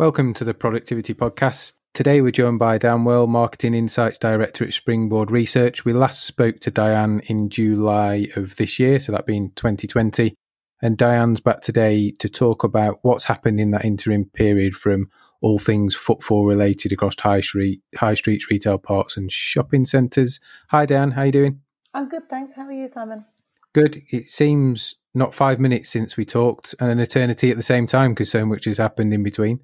Welcome to the Productivity Podcast. Today we're joined by Diane Wall, Marketing Insights Director at Springboard Research. We last spoke to Diane in July of this year, so that being 2020. And Diane's back today to talk about what's happened in that interim period from all things footfall related across high street, high streets, retail parks, and shopping centres. Hi, Diane. How are you doing? I'm good, thanks. How are you, Simon? Good. It seems not five minutes since we talked, and an eternity at the same time because so much has happened in between.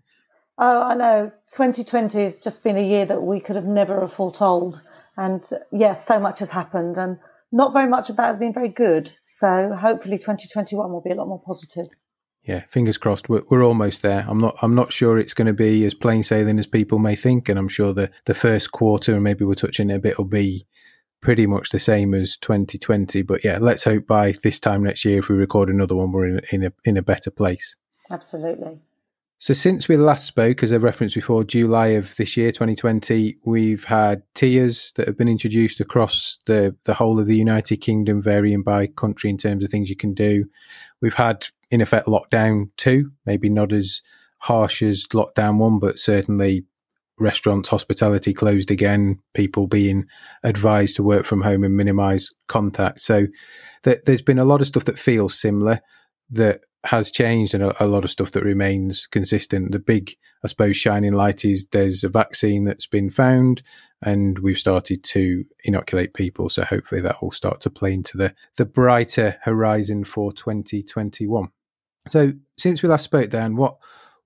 Oh, I know. 2020 has just been a year that we could have never have foretold. And yes, so much has happened, and not very much of that has been very good. So hopefully, 2021 will be a lot more positive. Yeah, fingers crossed. We're, we're almost there. I'm not. I'm not sure it's going to be as plain sailing as people may think, and I'm sure the the first quarter, and maybe we're touching it a bit, will be pretty much the same as 2020. But yeah, let's hope by this time next year, if we record another one, we're in, in a in a better place. Absolutely. So, since we last spoke, as I referenced before, July of this year, 2020, we've had tiers that have been introduced across the, the whole of the United Kingdom, varying by country in terms of things you can do. We've had, in effect, lockdown two, maybe not as harsh as lockdown one, but certainly restaurants, hospitality closed again, people being advised to work from home and minimize contact. So, th- there's been a lot of stuff that feels similar that has changed and a, a, lot of stuff that remains consistent. The big, I suppose, shining light is there's a vaccine that's been found and we've started to inoculate people. So hopefully that will start to play into the, the brighter horizon for 2021. So since we last spoke, Diane, what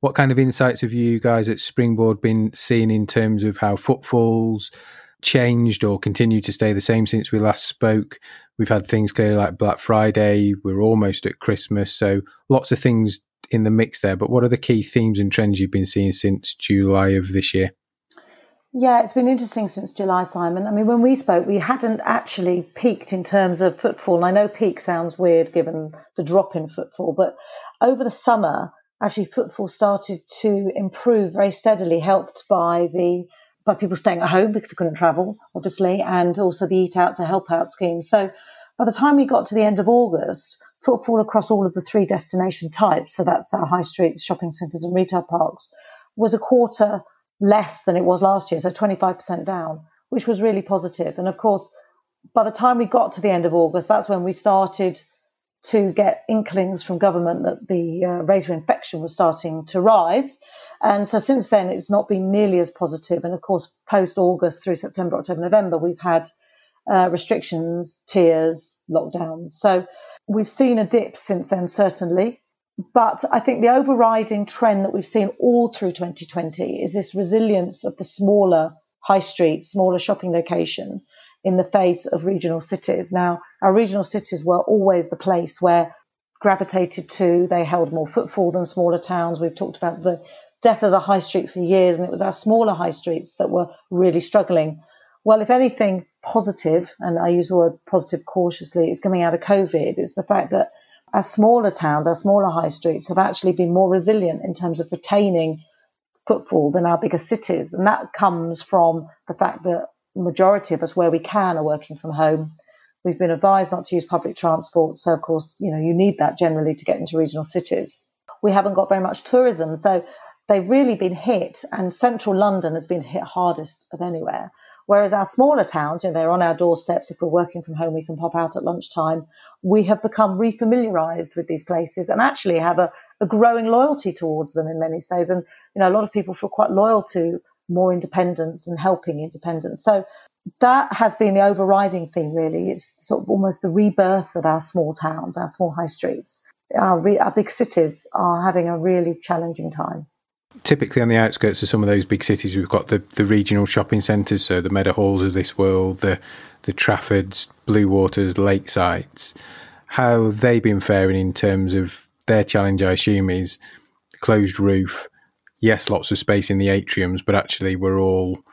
what kind of insights have you guys at Springboard been seeing in terms of how footfalls changed or continue to stay the same since we last spoke? We've had things clearly like Black Friday. We're almost at Christmas. So lots of things in the mix there. But what are the key themes and trends you've been seeing since July of this year? Yeah, it's been interesting since July, Simon. I mean, when we spoke, we hadn't actually peaked in terms of footfall. And I know peak sounds weird given the drop in footfall, but over the summer, actually, footfall started to improve very steadily, helped by the by people staying at home because they couldn't travel, obviously, and also the Eat Out to Help Out scheme. So by the time we got to the end of August, footfall across all of the three destination types, so that's our high streets, shopping centres, and retail parks, was a quarter less than it was last year, so 25% down, which was really positive. And of course, by the time we got to the end of August, that's when we started to get inklings from government that the uh, rate of infection was starting to rise. And so since then, it's not been nearly as positive. And of course, post August through September, October, November, we've had uh, restrictions, tiers, lockdowns. So we've seen a dip since then, certainly. But I think the overriding trend that we've seen all through 2020 is this resilience of the smaller high street, smaller shopping location in the face of regional cities. Now, our regional cities were always the place where gravitated to, they held more footfall than smaller towns. We've talked about the death of the high street for years, and it was our smaller high streets that were really struggling. Well, if anything positive, and I use the word positive cautiously, is coming out of COVID, it's the fact that our smaller towns, our smaller high streets have actually been more resilient in terms of retaining footfall than our bigger cities. And that comes from the fact that majority of us, where we can, are working from home. We've been advised not to use public transport. So, of course, you know, you need that generally to get into regional cities. We haven't got very much tourism. So, they've really been hit, and central London has been hit hardest of anywhere. Whereas our smaller towns, you know, they're on our doorsteps. If we're working from home, we can pop out at lunchtime. We have become refamiliarized with these places and actually have a, a growing loyalty towards them in many states. And, you know, a lot of people feel quite loyal to more independence and helping independence. So that has been the overriding thing, really. It's sort of almost the rebirth of our small towns, our small high streets. Our, re- our big cities are having a really challenging time. Typically, on the outskirts of some of those big cities, we've got the, the regional shopping centres, so the Meadowhalls of this world, the the Traffords, Bluewaters, Lakesides. How have they been faring in terms of their challenge? I assume is closed roof, yes, lots of space in the atriums, but actually we're all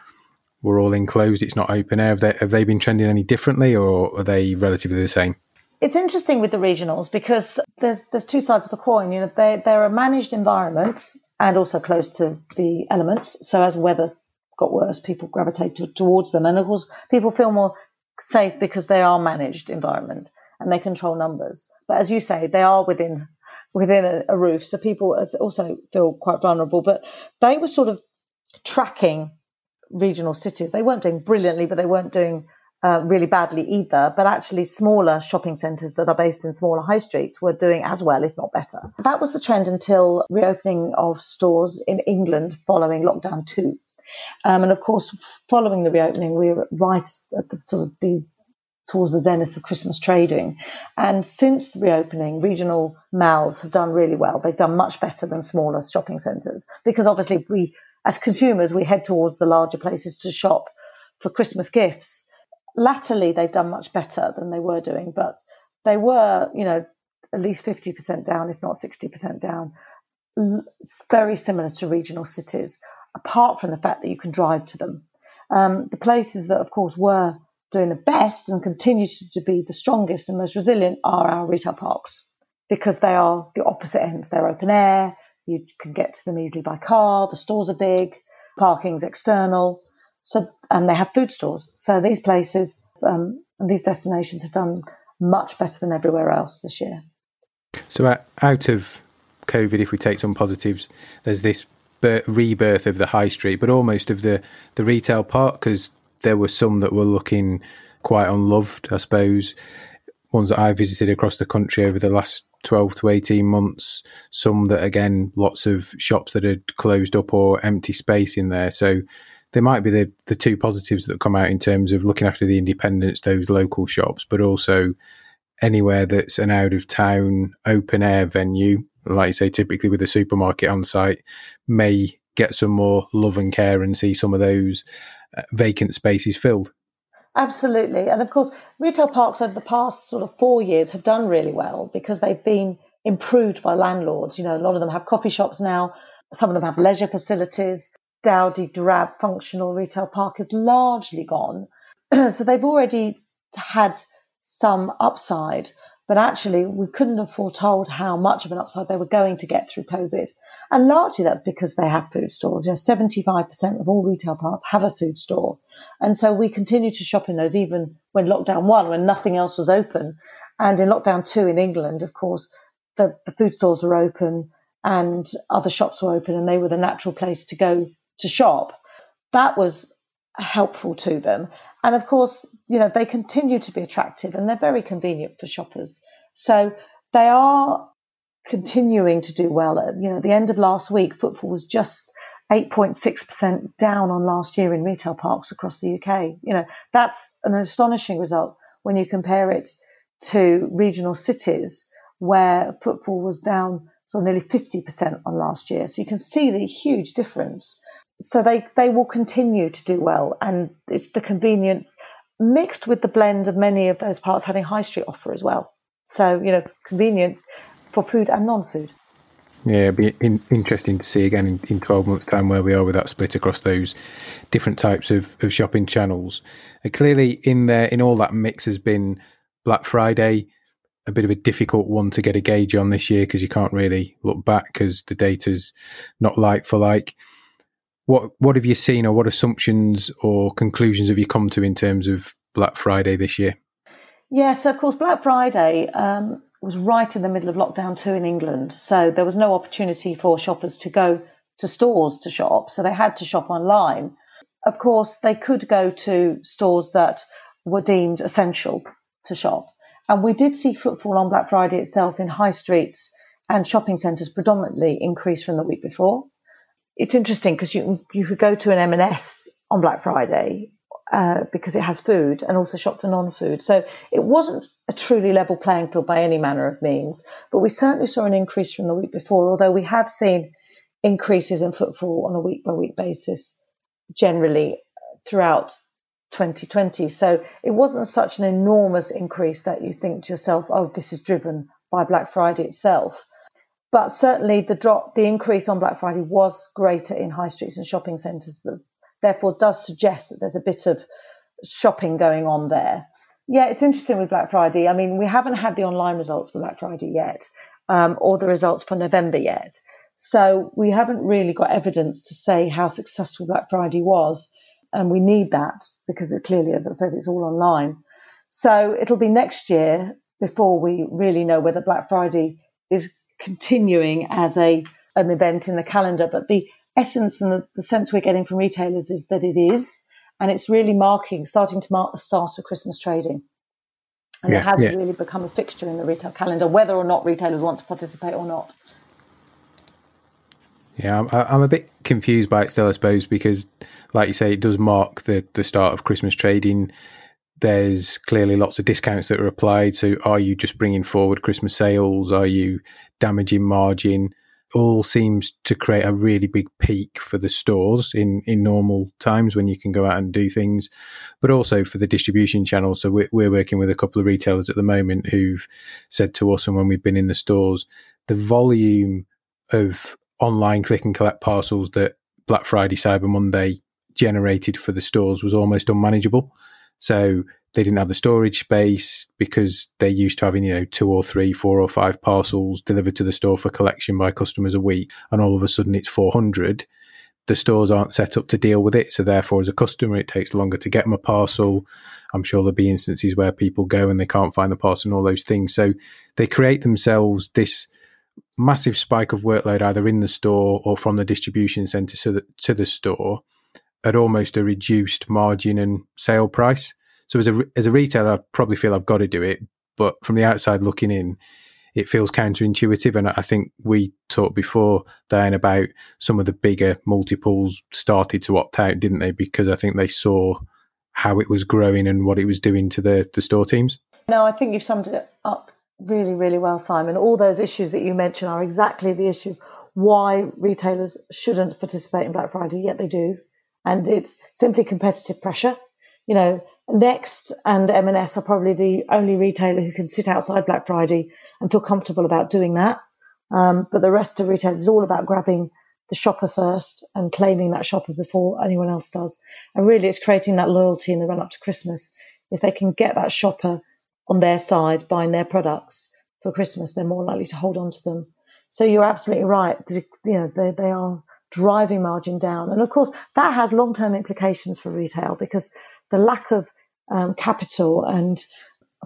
we're all enclosed. It's not open air. Have they, have they been trending any differently, or are they relatively the same? It's interesting with the regionals because there's there's two sides of a coin. You know, they they're a managed environment and also close to the elements. So as weather got worse, people gravitate to, towards them, and of course, people feel more safe because they are managed environment and they control numbers. But as you say, they are within within a, a roof. So people also feel quite vulnerable. But they were sort of tracking regional cities. They weren't doing brilliantly, but they weren't doing uh, really badly either. But actually, smaller shopping centres that are based in smaller high streets were doing as well, if not better. That was the trend until reopening of stores in England following lockdown two. Um, and of course, following the reopening, we were right at the sort of these towards the zenith of Christmas trading. And since the reopening, regional malls have done really well. They've done much better than smaller shopping centres because obviously we, as consumers, we head towards the larger places to shop for Christmas gifts. Latterly, they've done much better than they were doing, but they were, you know, at least 50% down, if not 60% down, very similar to regional cities, apart from the fact that you can drive to them. Um, the places that, of course, were doing the best and continue to be the strongest and most resilient are our retail parks because they are the opposite ends. They're open air, you can get to them easily by car, the stores are big, parking's external. So, and they have food stores. So these places um, and these destinations have done much better than everywhere else this year. So, out of COVID, if we take some positives, there's this rebirth of the high street, but almost of the, the retail part, because there were some that were looking quite unloved, I suppose. Ones that I visited across the country over the last 12 to 18 months. Some that, again, lots of shops that had closed up or empty space in there. So there might be the, the two positives that come out in terms of looking after the independents, those local shops, but also anywhere that's an out of town open air venue, like I say, typically with a supermarket on site, may get some more love and care and see some of those uh, vacant spaces filled. Absolutely. And of course, retail parks over the past sort of four years have done really well because they've been improved by landlords. You know, a lot of them have coffee shops now, some of them have leisure facilities. Dowdy, drab, functional retail park is largely gone. so they've already had some upside. But actually, we couldn't have foretold how much of an upside they were going to get through COVID. And largely that's because they have food stores. You know, 75% of all retail parks have a food store. And so we continue to shop in those even when lockdown one, when nothing else was open. And in lockdown two in England, of course, the, the food stores were open and other shops were open and they were the natural place to go to shop. That was helpful to them. And of course, you know, they continue to be attractive and they're very convenient for shoppers. So they are continuing to do well. At, you know, at the end of last week, footfall was just 8.6% down on last year in retail parks across the UK. You know, that's an astonishing result when you compare it to regional cities where footfall was down of nearly 50% on last year. So you can see the huge difference so they, they will continue to do well. And it's the convenience mixed with the blend of many of those parts having high street offer as well. So, you know, convenience for food and non food. Yeah, it'd be in, interesting to see again in, in, 12 months' time where we are with that split across those different types of, of shopping channels. And clearly, in there, in all that mix has been Black Friday, a bit of a difficult one to get a gauge on this year because you can't really look back because the data's not like for like what what have you seen, or what assumptions or conclusions have you come to in terms of Black Friday this year? Yes, of course, Black Friday um, was right in the middle of lockdown two in England, so there was no opportunity for shoppers to go to stores to shop, so they had to shop online. Of course, they could go to stores that were deemed essential to shop, and we did see footfall on Black Friday itself in high streets and shopping centres predominantly increase from the week before it's interesting because you you could go to an M&S on Black Friday uh, because it has food and also shop for non-food. So it wasn't a truly level playing field by any manner of means, but we certainly saw an increase from the week before. Although we have seen increases in footfall on a week by week basis generally throughout 2020. So it wasn't such an enormous increase that you think to yourself, "Oh, this is driven by Black Friday itself." But certainly the drop, the increase on Black Friday was greater in high streets and shopping centres. Therefore, does suggest that there's a bit of shopping going on there. Yeah, it's interesting with Black Friday. I mean, we haven't had the online results for Black Friday yet, um, or the results for November yet. So we haven't really got evidence to say how successful Black Friday was. And we need that because it clearly, as I said, it's all online. So it'll be next year before we really know whether Black Friday is continuing as a an event in the calendar. But the essence and the, the sense we're getting from retailers is that it is, and it's really marking, starting to mark the start of Christmas trading. And yeah, it has yeah. really become a fixture in the retail calendar, whether or not retailers want to participate or not. Yeah, I'm, I'm a bit confused by it still, I suppose, because, like you say, it does mark the, the start of Christmas trading. There's clearly lots of discounts that are applied. So, are you just bringing forward Christmas sales? Are you damaging margin? All seems to create a really big peak for the stores in, in normal times when you can go out and do things, but also for the distribution channel. So, we're, we're working with a couple of retailers at the moment who've said to us, and when we've been in the stores, the volume of online click and collect parcels that Black Friday, Cyber Monday generated for the stores was almost unmanageable. So they didn't have the storage space because they're used to having, you know, two or three, four or five parcels delivered to the store for collection by customers a week. And all of a sudden it's 400. The stores aren't set up to deal with it. So therefore, as a customer, it takes longer to get them a parcel. I'm sure there'll be instances where people go and they can't find the parcel and all those things. So they create themselves this massive spike of workload either in the store or from the distribution center to the, to the store at almost a reduced margin and sale price. So as a as a retailer, I probably feel I've got to do it, but from the outside looking in, it feels counterintuitive. And I think we talked before, Diane, about some of the bigger multiples started to opt out, didn't they? Because I think they saw how it was growing and what it was doing to the the store teams. No, I think you've summed it up really, really well, Simon. All those issues that you mentioned are exactly the issues why retailers shouldn't participate in Black Friday, yet they do. And it's simply competitive pressure. You know, Next and M&S are probably the only retailer who can sit outside Black Friday and feel comfortable about doing that. Um, but the rest of retailers is all about grabbing the shopper first and claiming that shopper before anyone else does. And really, it's creating that loyalty in the run up to Christmas. If they can get that shopper on their side buying their products for Christmas, they're more likely to hold on to them. So you're absolutely right. You know, they, they are driving margin down. And of course, that has long term implications for retail because the lack of um, capital and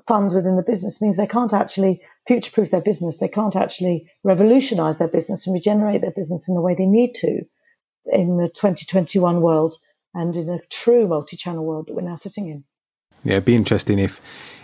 funds within the business means they can't actually future proof their business. They can't actually revolutionize their business and regenerate their business in the way they need to in the 2021 world and in a true multi channel world that we're now sitting in. Yeah, it'd be interesting if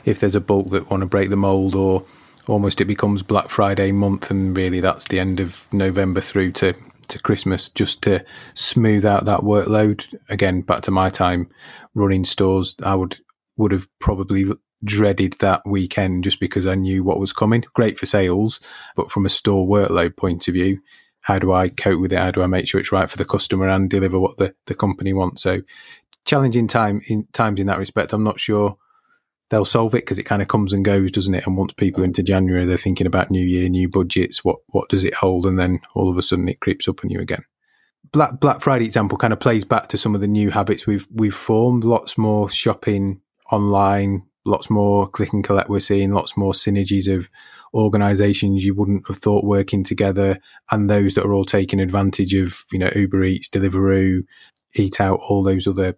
if there's a bulk that want to break the mold or almost it becomes Black Friday month and really that's the end of November through to to Christmas just to smooth out that workload. Again, back to my time running stores, I would would have probably dreaded that weekend just because I knew what was coming. Great for sales, but from a store workload point of view, how do I cope with it? How do I make sure it's right for the customer and deliver what the, the company wants? So challenging time in times in that respect. I'm not sure they'll solve it because it kind of comes and goes, doesn't it? And once people into January, they're thinking about new year, new budgets. What what does it hold? And then all of a sudden, it creeps up on you again. Black Black Friday example kind of plays back to some of the new habits we've we've formed. Lots more shopping online, lots more click and collect. We're seeing lots more synergies of organisations you wouldn't have thought working together, and those that are all taking advantage of you know Uber Eats, Deliveroo, Eat Out, all those other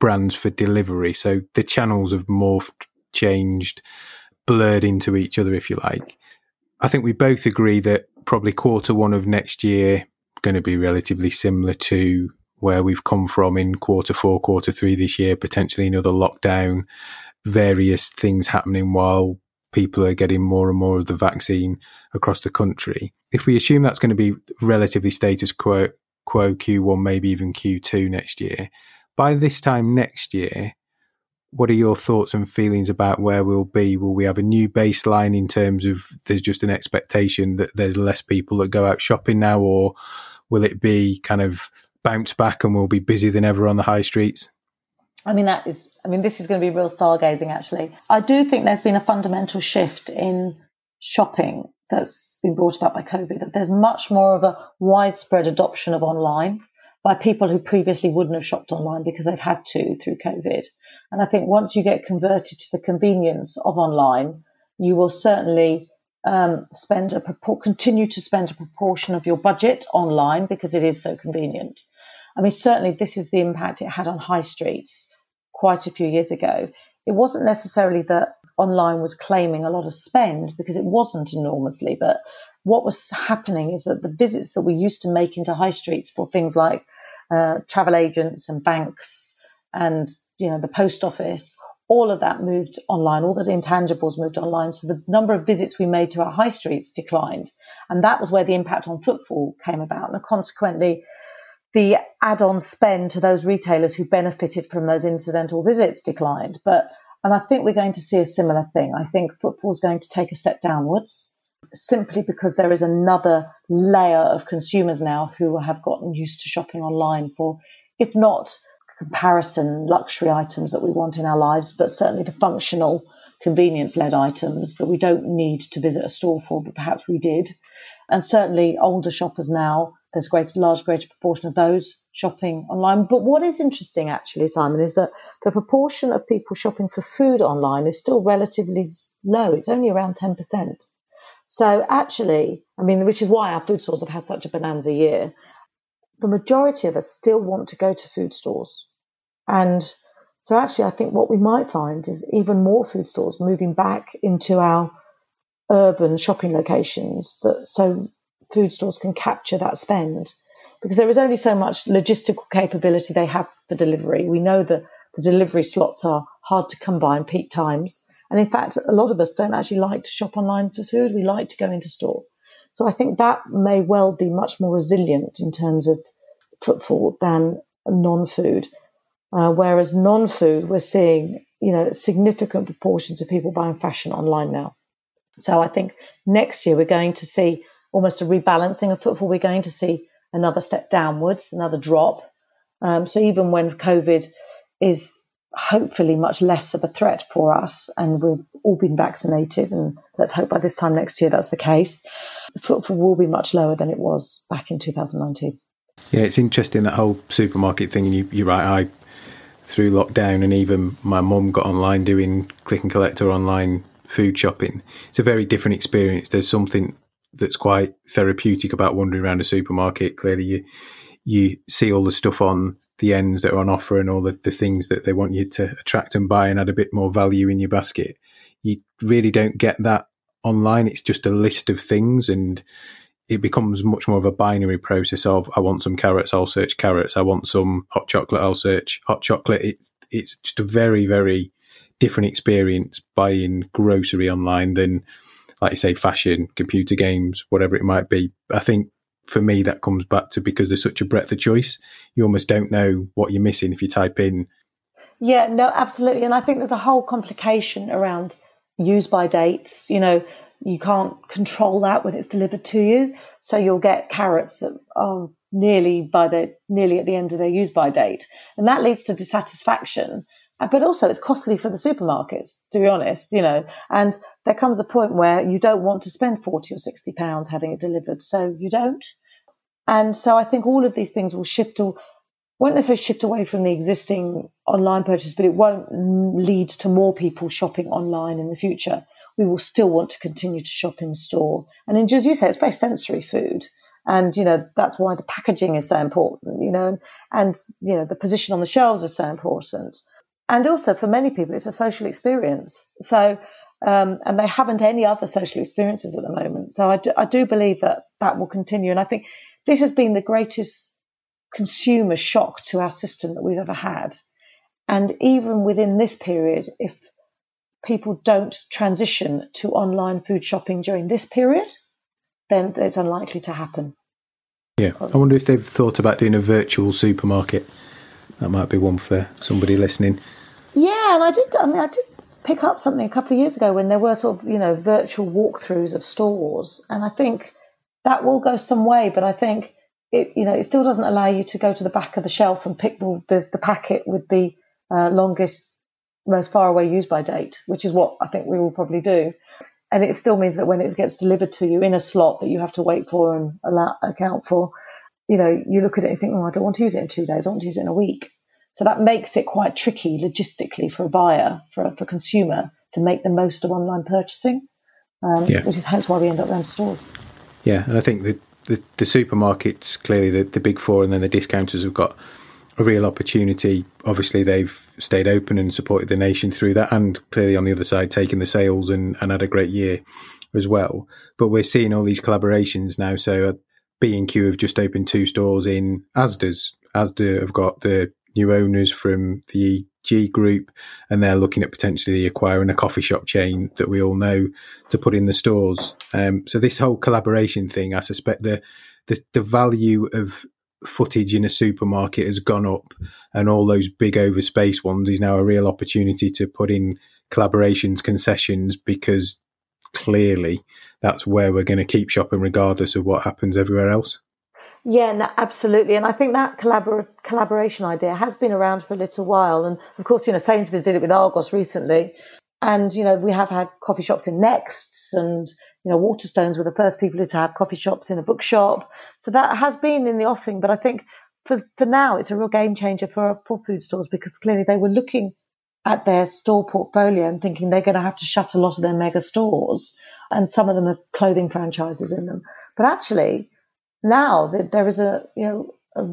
brands for delivery. So the channels have morphed, changed, blurred into each other, if you like. I think we both agree that probably quarter one of next year going to be relatively similar to where we've come from in quarter four, quarter three this year, potentially another lockdown, various things happening while people are getting more and more of the vaccine across the country. If we assume that's going to be relatively status quo, quo Q1, maybe even Q2 next year, by this time next year, what are your thoughts and feelings about where we'll be? Will we have a new baseline in terms of there's just an expectation that there's less people that go out shopping now, or will it be kind of bounce back and we'll be busier than ever on the high streets? I mean, that is, I mean, this is going to be real stargazing, actually. I do think there's been a fundamental shift in shopping that's been brought about by COVID. That there's much more of a widespread adoption of online by people who previously wouldn't have shopped online because they've had to through COVID. And I think once you get converted to the convenience of online, you will certainly um, spend a continue to spend a proportion of your budget online because it is so convenient. I mean, certainly this is the impact it had on high streets quite a few years ago. It wasn't necessarily that online was claiming a lot of spend because it wasn't enormously, but what was happening is that the visits that we used to make into high streets for things like uh, travel agents and banks and you know the post office all of that moved online. All the intangibles moved online. So the number of visits we made to our high streets declined. And that was where the impact on footfall came about. And consequently the add-on spend to those retailers who benefited from those incidental visits declined. But and i think we're going to see a similar thing. I think footfall is going to take a step downwards simply because there is another layer of consumers now who have gotten used to shopping online for, if not comparison luxury items that we want in our lives, but certainly the functional convenience led items that we don't need to visit a store for, but perhaps we did. And certainly older shoppers now, there's a great, large, greater proportion of those shopping online. But what is interesting actually, Simon, is that the proportion of people shopping for food online is still relatively low. It's only around 10%. So actually, I mean, which is why our food stores have had such a bonanza year. The majority of us still want to go to food stores. And so actually, I think what we might find is even more food stores moving back into our urban shopping locations that so food stores can capture that spend because there is only so much logistical capability they have for delivery. We know that the delivery slots are hard to come by in peak times. And in fact, a lot of us don't actually like to shop online for food. We like to go into store. So I think that may well be much more resilient in terms of footfall than non-food. Uh, whereas non-food, we're seeing, you know, significant proportions of people buying fashion online now. So I think next year we're going to see almost a rebalancing of footfall. We're going to see another step downwards, another drop. Um, so even when COVID is hopefully much less of a threat for us and we've all been vaccinated and let's hope by this time next year that's the case. The footfall will be much lower than it was back in 2019 yeah it's interesting that whole supermarket thing and you, you're right i through lockdown and even my mum got online doing click and collect or online food shopping. It's a very different experience. There's something that's quite therapeutic about wandering around a supermarket. Clearly you you see all the stuff on the ends that are on offer and all the, the things that they want you to attract and buy and add a bit more value in your basket. You really don't get that online. It's just a list of things and it becomes much more of a binary process of I want some carrots, I'll search carrots. I want some hot chocolate, I'll search hot chocolate. It's it's just a very, very different experience buying grocery online than like you say, fashion, computer games, whatever it might be. I think for me, that comes back to because there's such a breadth of choice. You almost don't know what you're missing if you type in. Yeah, no, absolutely. And I think there's a whole complication around use by dates. You know, you can't control that when it's delivered to you. So you'll get carrots that are nearly by the nearly at the end of their use by date. And that leads to dissatisfaction. Uh, but also it's costly for the supermarkets, to be honest, you know, and there comes a point where you don't want to spend 40 or 60 pounds having it delivered. So you don't. And so I think all of these things will shift to, won't necessarily shift away from the existing online purchase, but it won't lead to more people shopping online in the future. We will still want to continue to shop in store. And in, as you say, it's very sensory food. And, you know, that's why the packaging is so important, you know, and, and, you know, the position on the shelves is so important. And also for many people, it's a social experience. So, um, and they haven't any other social experiences at the moment. So I do, I do believe that that will continue. And I think this has been the greatest consumer shock to our system that we've ever had. And even within this period, if people don't transition to online food shopping during this period, then it's unlikely to happen. Yeah. I wonder if they've thought about doing a virtual supermarket. That might be one for somebody listening. Yeah, and I did. I mean, I did pick up something a couple of years ago when there were sort of you know virtual walkthroughs of stores, and I think that will go some way, but I think it, you know, it still doesn't allow you to go to the back of the shelf and pick the, the, the packet with the uh, longest, most far away use by date, which is what I think we will probably do. And it still means that when it gets delivered to you in a slot that you have to wait for and allow, account for, you know, you look at it and think, oh, I don't want to use it in two days. I want to use it in a week. So that makes it quite tricky logistically for a buyer, for a, for a consumer to make the most of online purchasing, um, yeah. which is hence why we end up going to stores. Yeah, and I think the, the, the supermarkets, clearly the, the big four and then the discounters have got a real opportunity. Obviously, they've stayed open and supported the nation through that, and clearly on the other side, taken the sales and, and had a great year. as well. But we're seeing all these collaborations now. So uh, B&Q have just opened two stores in Asda's. Asda have got the new owners from the EG Group, and they're looking at potentially acquiring a coffee shop chain that we all know to put in the stores. Um, so this whole collaboration thing, I suspect the, the the value of footage in a supermarket has gone up, and all those big overspace ones is now a real opportunity to put in collaborations, concessions, because clearly that's where we're going to keep shopping regardless of what happens everywhere else. Yeah, no, absolutely. And I think that collabor- collaboration idea has been around for a little while. And of course, you know, Sainsbury's did it with Argos recently. And, you know, we have had coffee shops in Nexts and, you know, Waterstones were the first people to have coffee shops in a bookshop. So that has been in the offing. But I think for, for now, it's a real game changer for, for food stores because clearly they were looking at their store portfolio and thinking they're going to have to shut a lot of their mega stores. And some of them have clothing franchises in them. But actually, now that there is a, you know, a,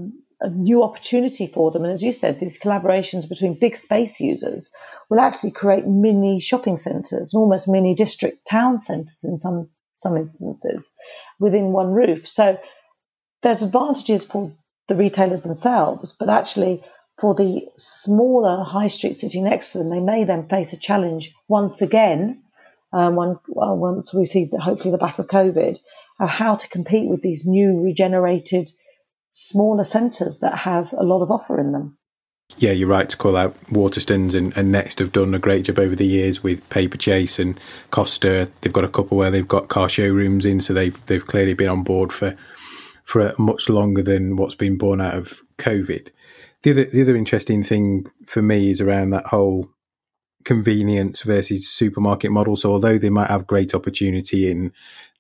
a new opportunity for them. And as you said, these collaborations between big space users will actually create mini shopping centres, almost mini district town centres in some, some instances within one roof. So there's advantages for the retailers themselves, but actually for the smaller high street sitting next to them, they may then face a challenge once again. Um, once we see the, hopefully the back of COVID, of how to compete with these new regenerated smaller centres that have a lot of offer in them. Yeah, you're right to call out Waterstones and, and, Next have done a great job over the years with Paperchase and Costa. They've got a couple where they've got car showrooms in, so they've they've clearly been on board for for much longer than what's been born out of COVID. The other the other interesting thing for me is around that whole convenience versus supermarket model. So although they might have great opportunity in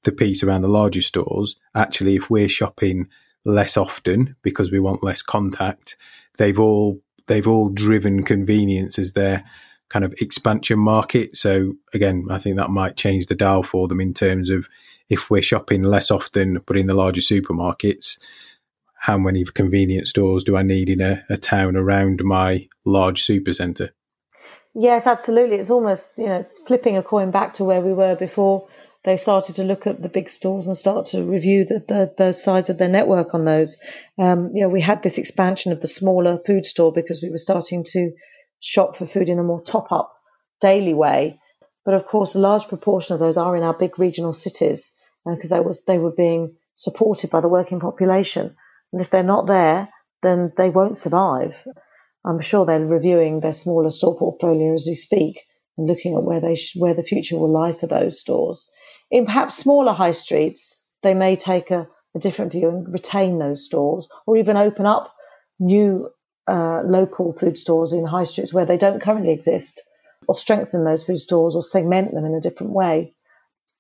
the piece around the larger stores, actually if we're shopping less often because we want less contact. They've all they've all driven convenience as their kind of expansion market. So again, I think that might change the dial for them in terms of if we're shopping less often, but in the larger supermarkets, how many convenience stores do I need in a, a town around my large supercentre? Yes, absolutely. It's almost you know it's flipping a coin back to where we were before they started to look at the big stores and start to review the, the, the size of their network on those. Um, you know, we had this expansion of the smaller food store because we were starting to shop for food in a more top up daily way. But of course, a large proportion of those are in our big regional cities because uh, they was they were being supported by the working population. And if they're not there, then they won't survive. I'm sure they're reviewing their smaller store portfolio as we speak and looking at where they sh- where the future will lie for those stores. In perhaps smaller high streets, they may take a, a different view and retain those stores, or even open up new uh, local food stores in high streets where they don't currently exist, or strengthen those food stores or segment them in a different way.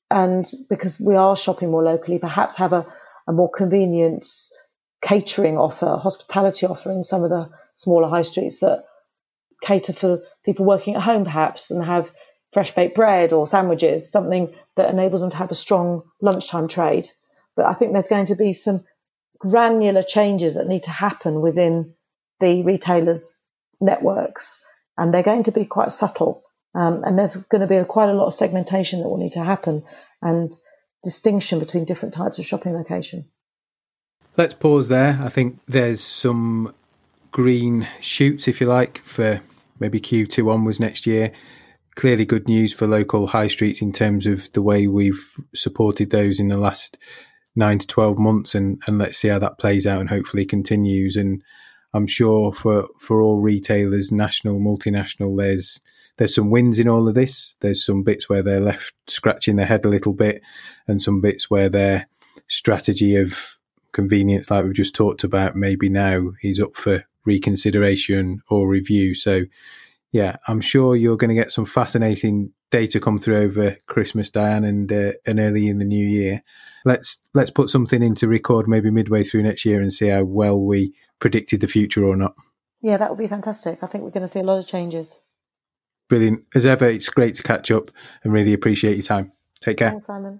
And because we are shopping more locally, perhaps have a, a more convenient catering offer, hospitality offer in some of the smaller high streets that cater for people working at home, perhaps, and have fresh baked bread or sandwiches, something that enables them to have a strong lunchtime trade. But I think there's going to be some granular changes that need to happen within the retailers' networks, and they're going to be quite subtle. Um, and there's going to be a, quite a lot of segmentation that will need to happen and distinction between different types of shopping location. Let's pause there. I think there's some green shoots, if you like, for maybe Q2 onwards next year clearly good news for local high streets in terms of the way we've supported those in the last nine to 12 months and, and let's see how that plays out and hopefully continues. And I'm sure for, for all retailers, national, multinational, there's, there's some wins in all of this. There's some bits where they're left scratching their head a little bit and some bits where their strategy of convenience, like we've just talked about, maybe now is up for reconsideration or review. So yeah, I'm sure you're going to get some fascinating data come through over Christmas, Diane, and uh, and early in the new year. Let's let's put something into record maybe midway through next year and see how well we predicted the future or not. Yeah, that would be fantastic. I think we're going to see a lot of changes. Brilliant. As ever, it's great to catch up and really appreciate your time. Take care. Thanks, Simon.